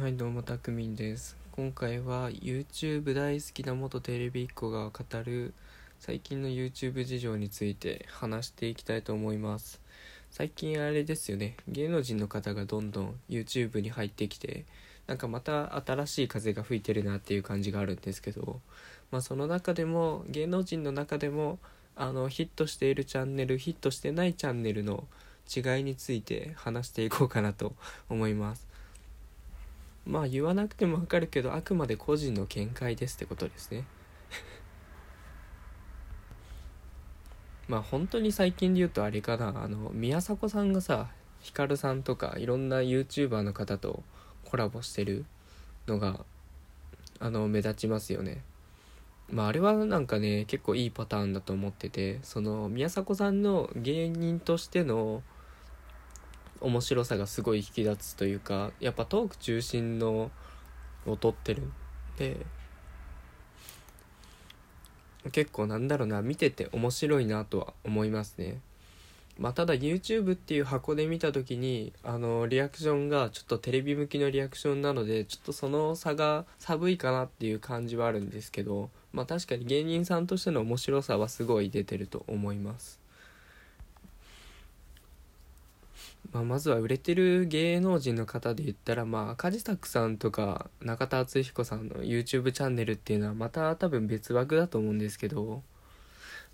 はいどうもたくみんです。今回は YouTube 大好きな元テレビっ子が語る最近の YouTube 事情について話していきたいと思います。最近あれですよね。芸能人の方がどんどん YouTube に入ってきてなんかまた新しい風が吹いてるなっていう感じがあるんですけどまあその中でも芸能人の中でもあのヒットしているチャンネルヒットしてないチャンネルの違いについて話していこうかなと思います。まあ言わなくてもわかるけどあくまで個人の見解ですってことですね。まあ本当に最近で言うとあれかなあの宮迫さんがさヒカルさんとかいろんな YouTuber の方とコラボしてるのがあの目立ちますよね。まああれはなんかね結構いいパターンだと思っててその宮迫さんの芸人としての面白さがすごい引き立つというかやっぱトーク中心のを撮ってるんで結構なんだろうな見てて面白いなとは思いますね。まあただ YouTube っていう箱で見た時にあのリアクションがちょっとテレビ向きのリアクションなのでちょっとその差が寒いかなっていう感じはあるんですけどまあ確かに芸人さんとしての面白さはすごい出てると思います。まあ、まずは売れてる芸能人の方で言ったら、まあ、梶作さんとか中田敦彦さんの YouTube チャンネルっていうのはまた多分別枠だと思うんですけど、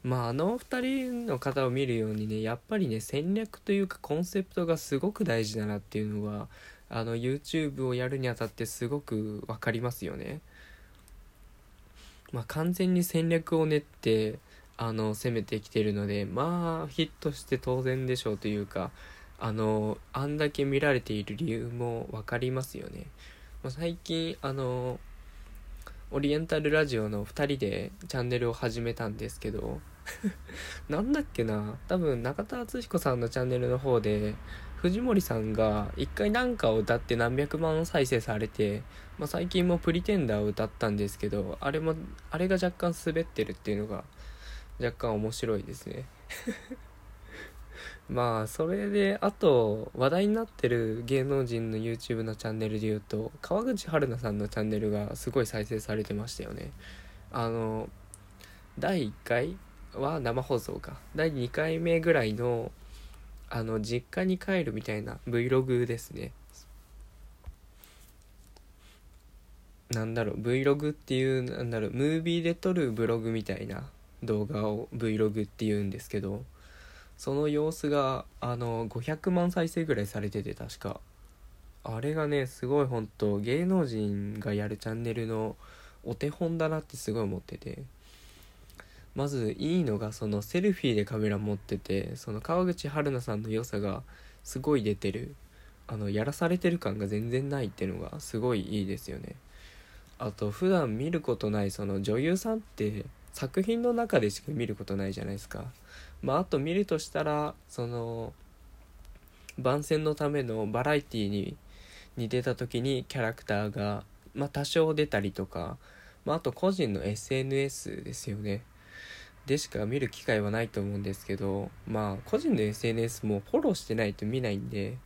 まあ、あの2人の方を見るようにねやっぱりね戦略というかコンセプトがすごく大事だなっていうのはあの YouTube をやるにあたってすごく分かりますよね。まあ、完全に戦略を練ってあの攻めてきてるのでまあヒットして当然でしょうというかあのあんだけ見られている理由も分かりますよね、ま、最近あのオリエンタルラジオの2人でチャンネルを始めたんですけど なんだっけな。多分中田敦彦さんのチャンネルの方で藤森さんが一回なんかを歌って何百万再生されて、まあ、最近も「プリテンダー」を歌ったんですけどあれもあれが若干滑ってるっていうのが若干面白いですね。まあそれであと話題になってる芸能人の YouTube のチャンネルで言うと川口春奈さんのチャンネルがすごい再生されてましたよね。あの第1回は生放送か。第2回目ぐらいのあの実家に帰るみたいな Vlog ですね。なんだろう Vlog っていうなんだろうムービーで撮るブログみたいな動画を Vlog っていうんですけどその様子があの500万再生ぐらいされてて確か。あれがねすごい本当芸能人がやるチャンネルのお手本だなってすごい思ってて。まずいいのがそのセルフィーでカメラ持っててその川口春奈さんの良さがすごい出てる。あのやらされてる感が全然ないっていうのがすごいいいですよね。あと普段見ることないその女優さんって作品の中でしか見ることないじゃないですか。まああと見るとしたらその番宣のためのバラエティにに出た時にキャラクターが、まあ、多少出たりとか、まあ、あと個人の SNS ですよね。でしか見る機会はないと思うんですけどまあ個人の SNS もフォローしてないと見ないんで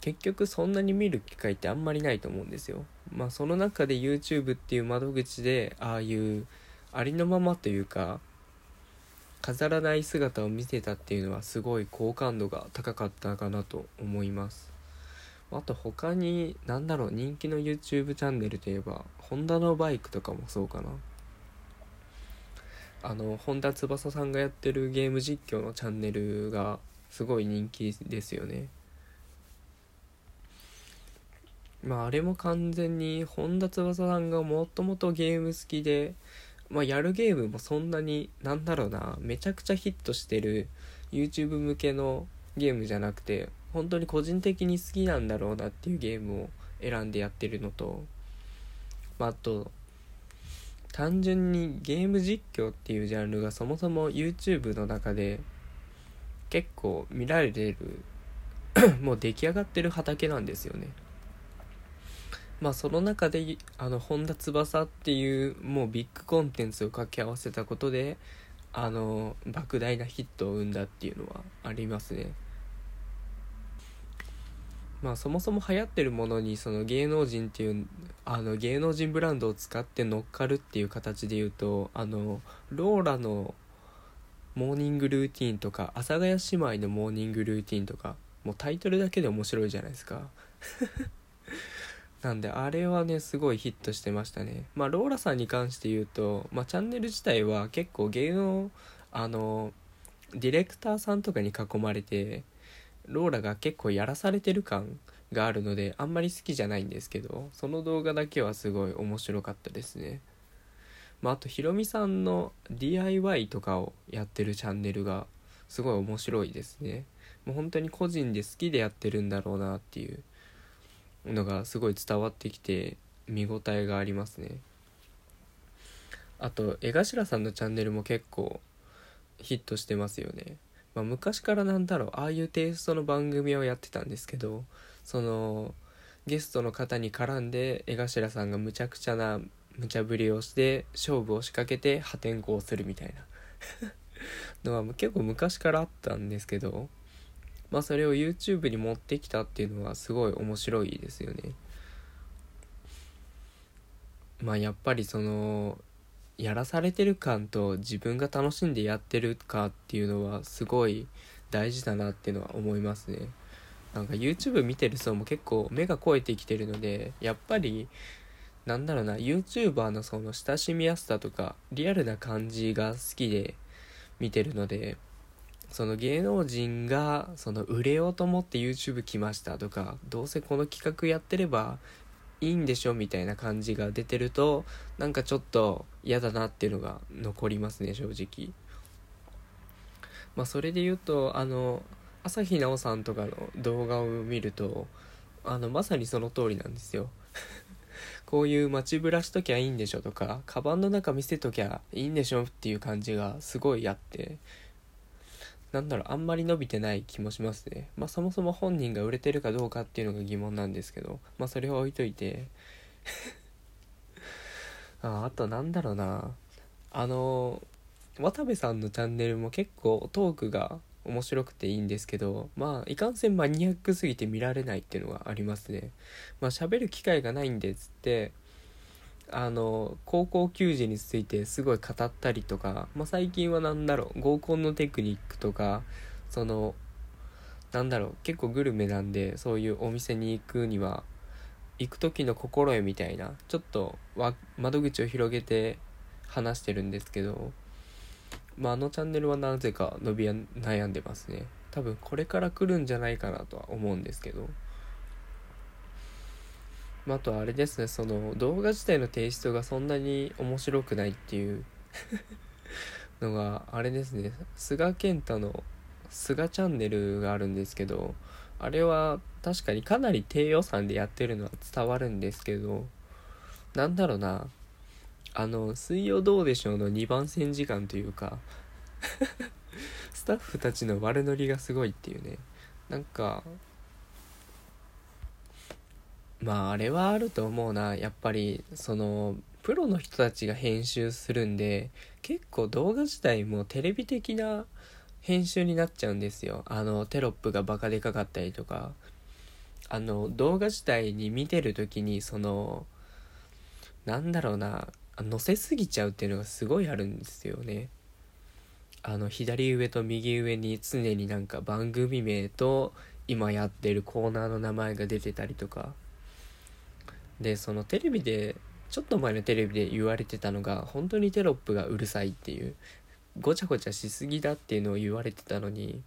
結局そんなに見る機会ってあんまりないと思うんですよ。まあその中で YouTube っていう窓口でああいうありのままというか飾らない姿を見せたっていうのはすごい好感度が高かったかなと思います。あと他に何だろう人気の YouTube チャンネルといえばホンダのバイクとかもそうかな。あの本田翼さんがやってるゲーム実況のチャンネルがすごい人気ですよね。まああれも完全に本田翼さんがもともとゲーム好きでまあ、やるゲームもそんなになんだろうなめちゃくちゃヒットしてる YouTube 向けのゲームじゃなくて本当に個人的に好きなんだろうなっていうゲームを選んでやってるのと、まあ、あと単純にゲーム実況っていうジャンルがそもそも YouTube の中で結構見られてる もう出来上がってる畑なんですよね。まあその中であの本田翼っていうもうビッグコンテンツを掛け合わせたことであの莫大なヒットを生んだっていうのはありますね。まあそもそも流行ってるものにその芸能人っていうあの芸能人ブランドを使って乗っかるっていう形で言うとあのローラのモーニングルーティンとか阿佐ヶ谷姉妹のモーニングルーティンとかもうタイトルだけで面白いじゃないですか。なんであれはねすごいヒットしてましたね。まあローラさんに関して言うと、まあ、チャンネル自体は結構芸能あのディレクターさんとかに囲まれてローラが結構やらされてる感があるのであんまり好きじゃないんですけどその動画だけはすごい面白かったですね。まあ、あとひろみさんの DIY とかをやってるチャンネルがすごい面白いですね。もう本当に個人で好きでやってるんだろうなっていうのがすごい伝わってきて見応えがありますね。あと江頭さんのチャンネルも結構ヒットしてますよね、まあ、昔からなんだろうああいうテイストの番組をやってたんですけどそのゲストの方に絡んで江頭さんがむちゃくちゃな無茶ぶりをして勝負を仕掛けて破天荒するみたいな。のは結構昔からあったんですけどまあそれを YouTube に持ってきたっていうのはすごい面白いですよね。まあやっぱりそのやらされてる感と自分が楽しんでやってるかっていうのはすごい大事だなっていうのは思いますね。なんか YouTube 見てる層も結構目が肥えてきてるのでやっぱりなんだろうな YouTuber のその親しみやすさとかリアルな感じが好きで見てるのでその芸能人がその売れようと思って YouTube 来ましたとかどうせこの企画やってればいいんでしょみたいな感じが出てるとなんかちょっと嫌だなっていうのが残りますね正直。まあそれで言うとあの朝日奈央さんとかの動画を見るとあのまさにその通りなんですよ。こういう街ぶらしときゃいいんでしょとかカバンの中見せときゃいいんでしょっていう感じがすごいあってなんだろうあんまり伸びてない気もしますね。まあそもそも本人が売れてるかどうかっていうのが疑問なんですけど。まあそれは置いといて。ああとなんだろうな。あの渡部さんのチャンネルも結構トークが面白くていいんですけど。まあいかんせんマニアックすぎて見られないっていうのがありますね。まあ喋る機会がないんでつってあの高校球児についてすごい語ったりとか、まあ、最近は何だろう合コンのテクニックとかそのなんだろう結構グルメなんでそういうお店に行くには行く時の心得みたいなちょっと窓口を広げて話してるんですけどまあ、あのチャンネルはなぜか伸び悩んでますね。多分これから来るんじゃないかなとは思うんですけど、まあ、あとあれですねその動画自体のテイストがそんなに面白くないっていう のがあれですね。菅健太の菅チャンネルがあるんですけどあれは確かにかなり低予算でやってるのは伝わるんですけどなんだろうなあの「水曜どうでしょう」の2番線時間というか スタッフたちの悪ノリがすごいっていうね。なんかまああれはあると思うな。やっぱりそのプロの人たちが編集するんで結構動画自体もテレビ的な編集になっちゃうんですよ。あのテロップがバカでかかったりとか。あの動画自体に見てる時にそのなんだろうな。載せすぎちゃうっていうのがすごいあるんですよね。あの左上と右上に常になんか番組名と今やってるコーナーの名前が出てたりとか。でそのテレビでちょっと前のテレビで言われてたのが本当にテロップがうるさいっていうごちゃごちゃしすぎだっていうのを言われてたのに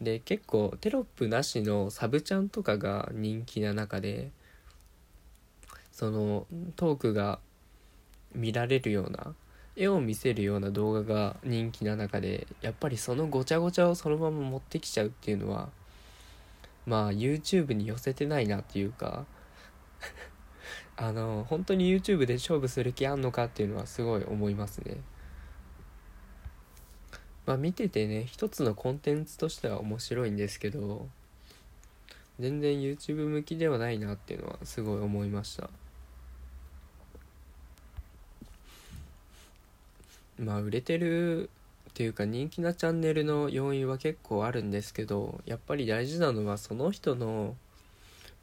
で結構テロップなしのサブチャンとかが人気な中でそのトークが見られるような絵を見せるような動画が人気な中でやっぱりそのごちゃごちゃをそのまま持ってきちゃうっていうのはまあ YouTube に寄せてないなっていうかあの本当に YouTube で勝負する気あんのかっていうのはすごい思いますね。まあ見ててね一つのコンテンツとしては面白いんですけど全然 YouTube 向きではないなっていうのはすごい思いました。まあ売れてるっていうか人気なチャンネルの要因は結構あるんですけどやっぱり大事なのはその人の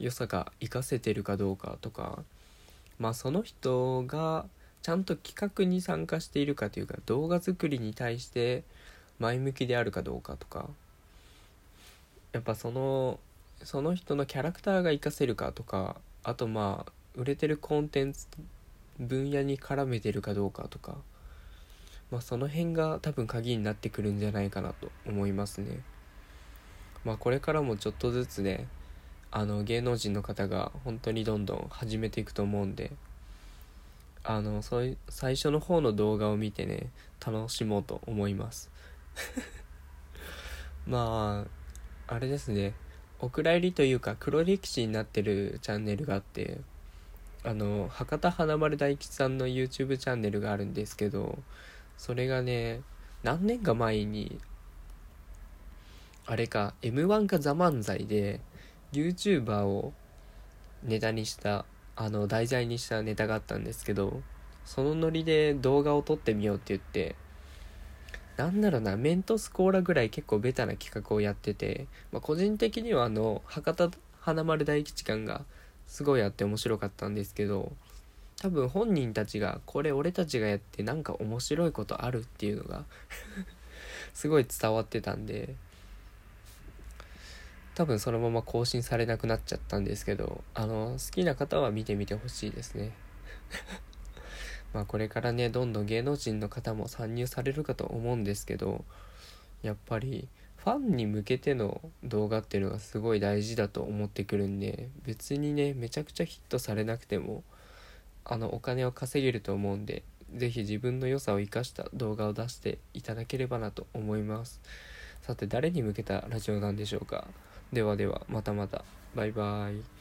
良さが活かせてるかどうかとかまあその人がちゃんと企画に参加しているかというか動画作りに対して前向きであるかどうかとかやっぱそのその人のキャラクターが活かせるかとかあとまあ売れてるコンテンツ分野に絡めてるかどうかとかまあその辺が多分鍵になってくるんじゃないかなと思いますね。まあこれからもちょっとずつねあの芸能人の方が本当にどんどん始めていくと思うんであのそういう最初の方の動画を見てね楽しもうと思います。まああれですね。お蔵入りというか黒歴史になってるチャンネルがあってあの博多華丸大吉さんの YouTube チャンネルがあるんですけどそれがね何年か前にあれか m 1か「ザ漫才で YouTuber をネタにしたあの題材にしたネタがあったんですけどそのノリで動画を撮ってみようって言ってなんだろうなメントスコーラぐらい結構ベタな企画をやってて、まあ、個人的にはあの博多華丸大吉感がすごいあって面白かったんですけど多分本人たちがこれ俺たちがやってなんか面白いことあるっていうのが すごい伝わってたんで多分そのまま更新されなくなっちゃったんですけどあの好きな方は見てみてほしいですね。まあこれからねどんどん芸能人の方も参入されるかと思うんですけどやっぱりファンに向けての動画っていうのがすごい大事だと思ってくるんで別にねめちゃくちゃヒットされなくてもあのお金を稼げると思うんで是非自分の良さを生かした動画を出していただければなと思います。さて誰に向けたラジオなんでしょうか？ではではまたまた。バイバイ。